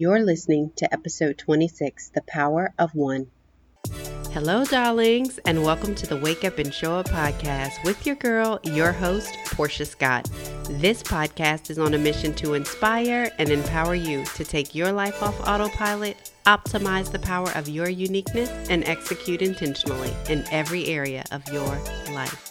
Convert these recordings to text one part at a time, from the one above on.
You're listening to episode 26 The Power of One. Hello, darlings, and welcome to the Wake Up and Show Up podcast with your girl, your host, Portia Scott. This podcast is on a mission to inspire and empower you to take your life off autopilot, optimize the power of your uniqueness, and execute intentionally in every area of your life.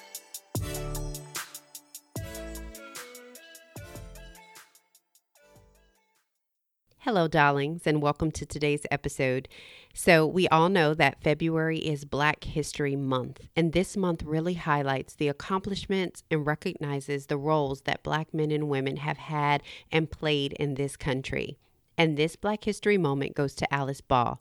Hello, darlings, and welcome to today's episode. So, we all know that February is Black History Month, and this month really highlights the accomplishments and recognizes the roles that Black men and women have had and played in this country. And this Black History moment goes to Alice Ball.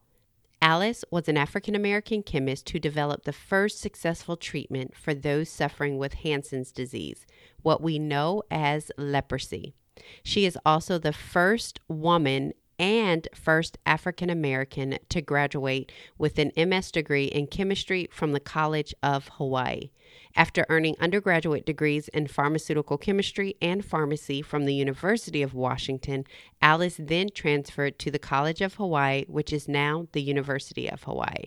Alice was an African American chemist who developed the first successful treatment for those suffering with Hansen's disease, what we know as leprosy. She is also the first woman and first African American to graduate with an MS degree in chemistry from the College of Hawaii. After earning undergraduate degrees in pharmaceutical chemistry and pharmacy from the University of Washington, Alice then transferred to the College of Hawaii, which is now the University of Hawaii.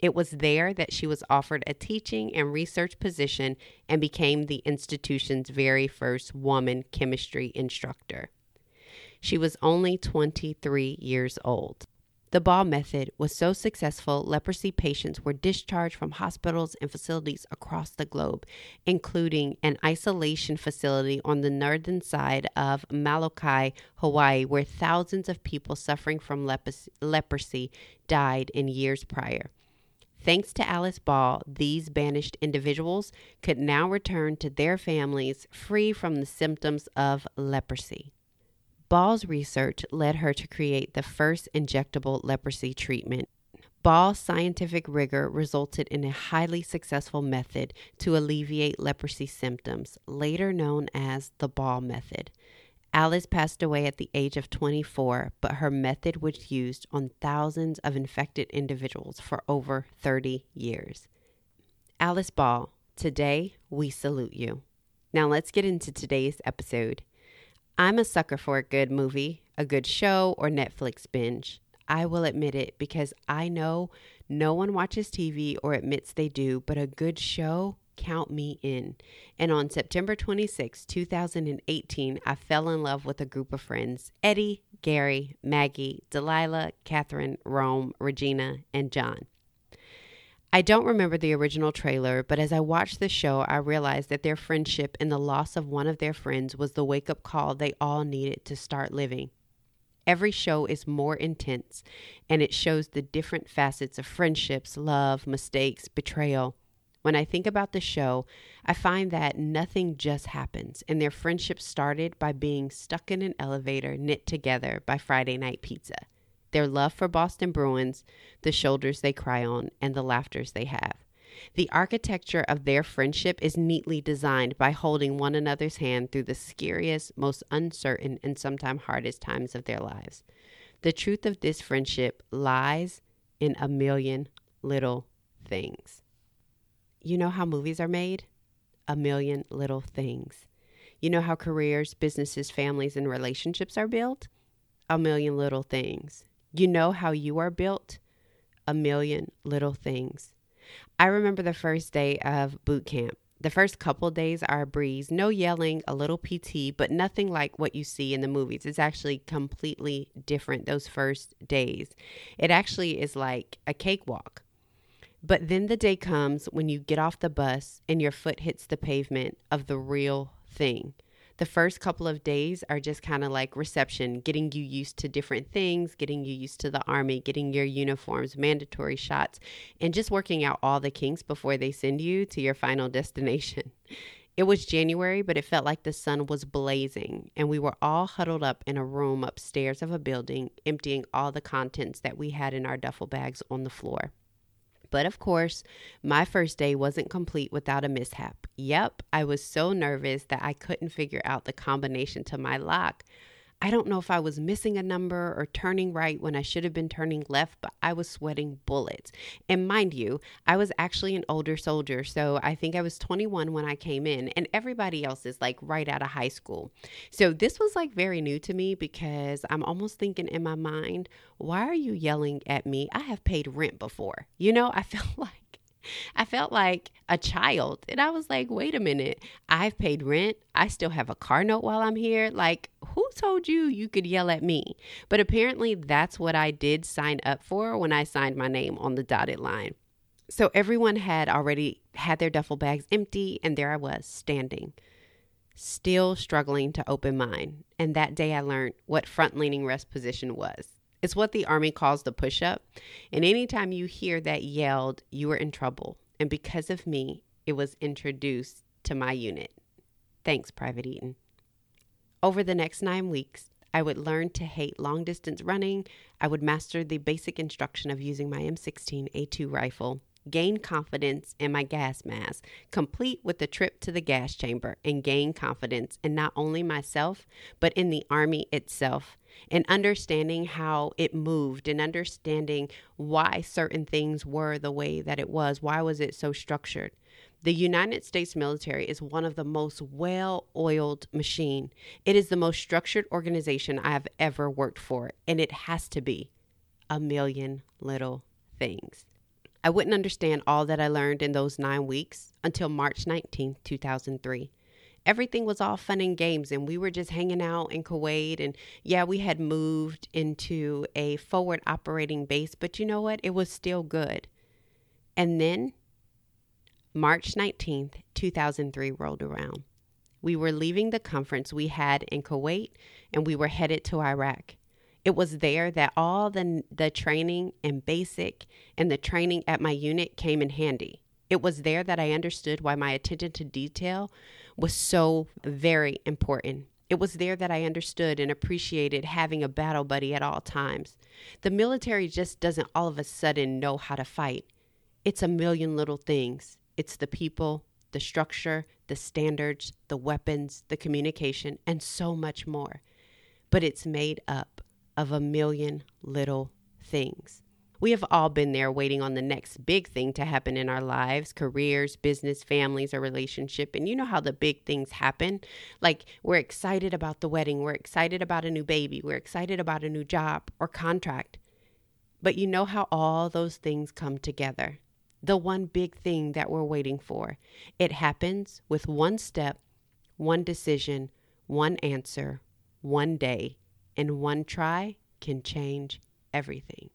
It was there that she was offered a teaching and research position and became the institution's very first woman chemistry instructor. She was only 23 years old. The Ball method was so successful, leprosy patients were discharged from hospitals and facilities across the globe, including an isolation facility on the northern side of Molokai, Hawaii, where thousands of people suffering from leprosy died in years prior. Thanks to Alice Ball, these banished individuals could now return to their families free from the symptoms of leprosy. Ball's research led her to create the first injectable leprosy treatment. Ball's scientific rigor resulted in a highly successful method to alleviate leprosy symptoms, later known as the Ball method. Alice passed away at the age of 24, but her method was used on thousands of infected individuals for over 30 years. Alice Ball, today we salute you. Now let's get into today's episode. I'm a sucker for a good movie, a good show, or Netflix binge. I will admit it because I know no one watches TV or admits they do, but a good show count me in. And on September 26, 2018, I fell in love with a group of friends Eddie, Gary, Maggie, Delilah, Katherine, Rome, Regina, and Jon. I don't remember the original trailer, but as I watched the show, I realized that their friendship and the loss of one of their friends was the wake up call they all needed to start living. Every show is more intense, and it shows the different facets of friendships, love, mistakes, betrayal. When I think about the show, I find that nothing just happens, and their friendship started by being stuck in an elevator knit together by Friday Night Pizza. Their love for Boston Bruins, the shoulders they cry on, and the laughters they have. The architecture of their friendship is neatly designed by holding one another's hand through the scariest, most uncertain, and sometimes hardest times of their lives. The truth of this friendship lies in a million little things. You know how movies are made? A million little things. You know how careers, businesses, families, and relationships are built? A million little things. You know how you are built? A million little things. I remember the first day of boot camp. The first couple days are a breeze, no yelling, a little PT, but nothing like what you see in the movies. It's actually completely different those first days. It actually is like a cakewalk. But then the day comes when you get off the bus and your foot hits the pavement of the real thing. The first couple of days are just kind of like reception, getting you used to different things, getting you used to the army, getting your uniforms, mandatory shots, and just working out all the kinks before they send you to your final destination. It was January, but it felt like the sun was blazing, and we were all huddled up in a room upstairs of a building, emptying all the contents that we had in our duffel bags on the floor. But of course, my first day wasn't complete without a mishap. Yep, I was so nervous that I couldn't figure out the combination to my lock. I don't know if I was missing a number or turning right when I should have been turning left, but I was sweating bullets. And mind you, I was actually an older soldier. So I think I was 21 when I came in, and everybody else is like right out of high school. So this was like very new to me because I'm almost thinking in my mind, why are you yelling at me? I have paid rent before. You know, I felt like I felt like a child. And I was like, wait a minute, I've paid rent. I still have a car note while I'm here. Like, who told you you could yell at me? But apparently, that's what I did sign up for when I signed my name on the dotted line. So everyone had already had their duffel bags empty, and there I was standing, still struggling to open mine. And that day I learned what front leaning rest position was. It's what the Army calls the push up. And anytime you hear that yelled, you are in trouble. And because of me, it was introduced to my unit. Thanks, Private Eaton. Over the next nine weeks, I would learn to hate long distance running. I would master the basic instruction of using my M16 A2 rifle gain confidence in my gas mask, complete with the trip to the gas chamber, and gain confidence in not only myself, but in the Army itself, and understanding how it moved and understanding why certain things were the way that it was. Why was it so structured? The United States military is one of the most well-oiled machine. It is the most structured organization I have ever worked for, and it has to be a million little things. I wouldn't understand all that I learned in those nine weeks until March 19, 2003. Everything was all fun and games, and we were just hanging out in Kuwait. And yeah, we had moved into a forward operating base, but you know what? It was still good. And then March 19th, 2003 rolled around. We were leaving the conference we had in Kuwait and we were headed to Iraq. It was there that all the, the training and basic and the training at my unit came in handy. It was there that I understood why my attention to detail was so very important. It was there that I understood and appreciated having a battle buddy at all times. The military just doesn't all of a sudden know how to fight. It's a million little things. It's the people, the structure, the standards, the weapons, the communication, and so much more. But it's made up of a million little things. We have all been there waiting on the next big thing to happen in our lives careers, business, families, or relationship. And you know how the big things happen? Like we're excited about the wedding, we're excited about a new baby, we're excited about a new job or contract. But you know how all those things come together. The one big thing that we're waiting for. It happens with one step, one decision, one answer, one day, and one try can change everything.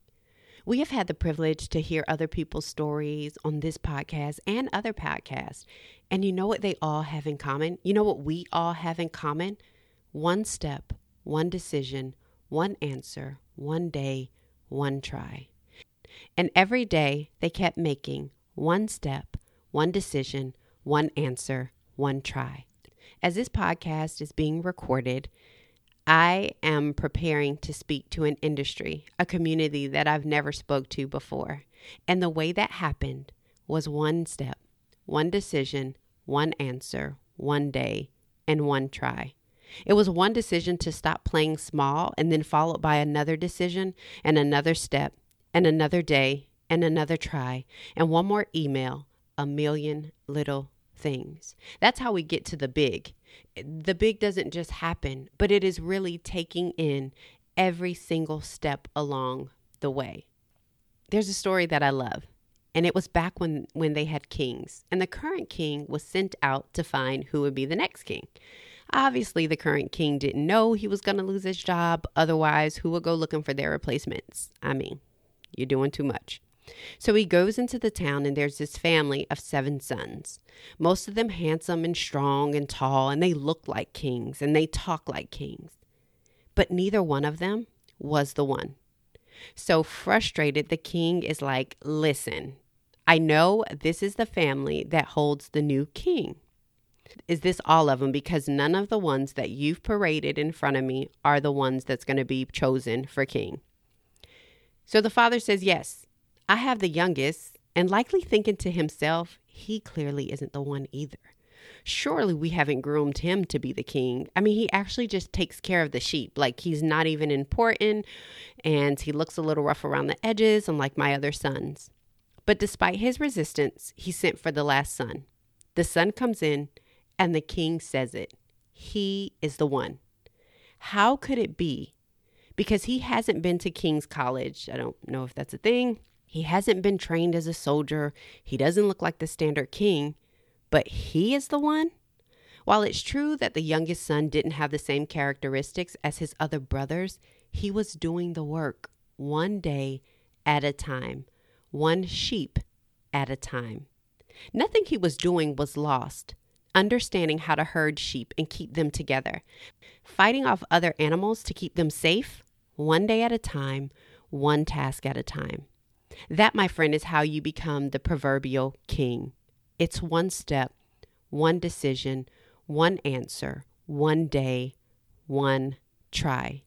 We have had the privilege to hear other people's stories on this podcast and other podcasts. And you know what they all have in common? You know what we all have in common? One step, one decision, one answer, one day, one try. And every day they kept making one step, one decision, one answer, one try. As this podcast is being recorded, I am preparing to speak to an industry, a community that I've never spoke to before. And the way that happened was one step, one decision, one answer, one day, and one try. It was one decision to stop playing small and then followed by another decision and another step and another day and another try and one more email, a million little things. That's how we get to the big. The big doesn't just happen, but it is really taking in every single step along the way. There's a story that I love, and it was back when, when they had kings, and the current king was sent out to find who would be the next king. Obviously, the current king didn't know he was going to lose his job. Otherwise, who would go looking for their replacements? I mean, you're doing too much. So he goes into the town, and there's this family of seven sons. Most of them handsome and strong and tall, and they look like kings and they talk like kings. But neither one of them was the one. So frustrated, the king is like, Listen, I know this is the family that holds the new king. Is this all of them? Because none of the ones that you've paraded in front of me are the ones that's going to be chosen for king. So the father says, Yes, I have the youngest, and likely thinking to himself, he clearly isn't the one either. Surely we haven't groomed him to be the king. I mean, he actually just takes care of the sheep. Like he's not even important and he looks a little rough around the edges, unlike my other sons. But despite his resistance, he sent for the last son. The son comes in and the king says it. He is the one. How could it be? Because he hasn't been to King's College. I don't know if that's a thing. He hasn't been trained as a soldier. He doesn't look like the standard king but he is the one? While it's true that the youngest son didn't have the same characteristics as his other brothers, he was doing the work one day at a time, one sheep at a time. Nothing he was doing was lost. Understanding how to herd sheep and keep them together, fighting off other animals to keep them safe, one day at a time, one task at a time. That, my friend, is how you become the proverbial king. It's one step, one decision, one answer, one day, one try.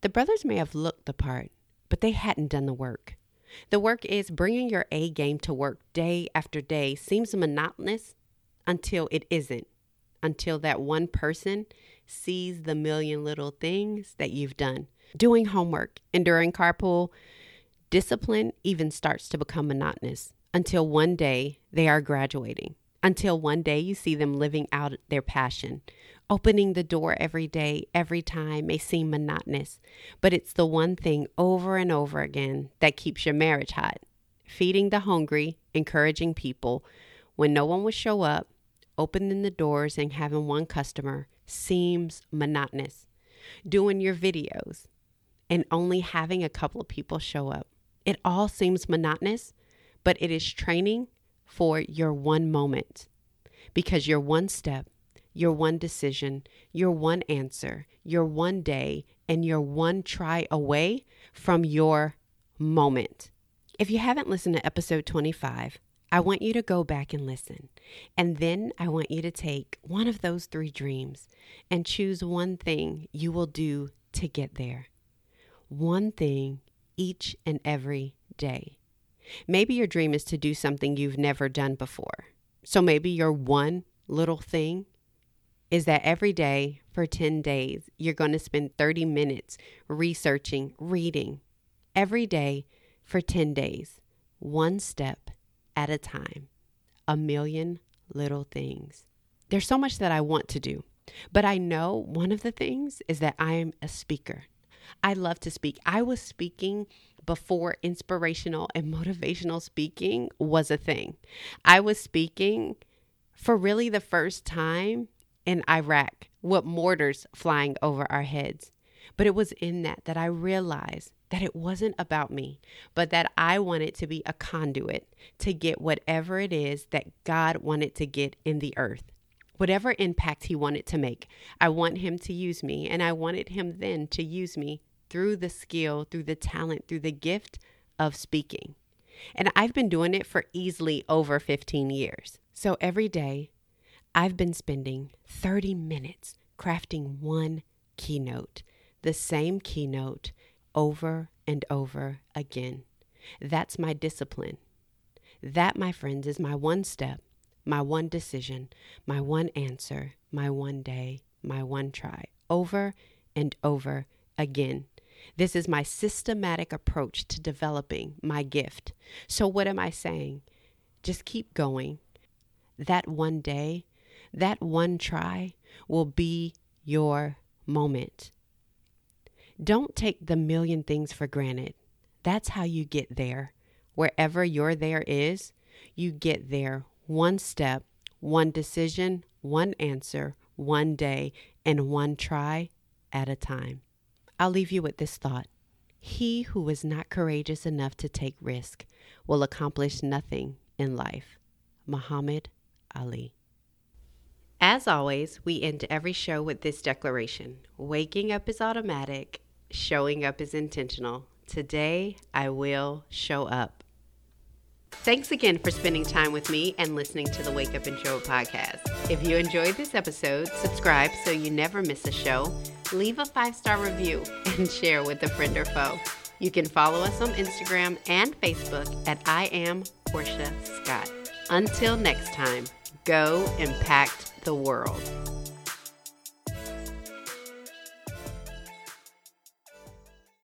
The brothers may have looked the part, but they hadn't done the work. The work is bringing your A game to work day after day seems monotonous until it isn't, until that one person sees the million little things that you've done. Doing homework, enduring carpool, discipline even starts to become monotonous until one day they are graduating, until one day you see them living out their passion. Opening the door every day, every time may seem monotonous, but it's the one thing over and over again that keeps your marriage hot. Feeding the hungry, encouraging people when no one would show up, opening the doors and having one customer seems monotonous. Doing your videos and only having a couple of people show up. It all seems monotonous, but it is training for your one moment because your one step, your one decision, your one answer, your one day, and your one try away from your moment. If you haven't listened to episode 25, I want you to go back and listen. And then I want you to take one of those three dreams and choose one thing you will do to get there. One thing each and every day. Maybe your dream is to do something you've never done before. So maybe your one little thing is that every day for 10 days, you're going to spend 30 minutes researching, reading. Every day for 10 days, one step at a time, a million little things. There's so much that I want to do, but I know one of the things is that I'm a speaker. I love to speak. I was speaking before inspirational and motivational speaking was a thing. I was speaking for really the first time in Iraq with mortars flying over our heads. But it was in that that I realized that it wasn't about me, but that I wanted to be a conduit to get whatever it is that God wanted to get in the earth. Whatever impact He wanted to make, I want Him to use me, and I wanted Him then to use me through the skill, through the talent, through the gift of speaking. And I've been doing it for easily over 15 years. So every day, I've been spending 30 minutes crafting one keynote, the same keynote over and over again. That's my discipline. That, my friends, is my one step, my one decision, my one answer, my one day, my one try, over and over again. This is my systematic approach to developing my gift. So, what am I saying? Just keep going. That one day, that one try will be your moment. Don't take the million things for granted. That's how you get there. Wherever your there is, you get there one step, one decision, one answer, one day, and one try at a time. I'll leave you with this thought He who is not courageous enough to take risk will accomplish nothing in life. Muhammad Ali. As always, we end every show with this declaration Waking up is automatic, showing up is intentional. Today, I will show up. Thanks again for spending time with me and listening to the Wake Up and Show podcast. If you enjoyed this episode, subscribe so you never miss a show, leave a five star review, and share with a friend or foe. You can follow us on Instagram and Facebook at I am Portia Scott. Until next time, go impact the world.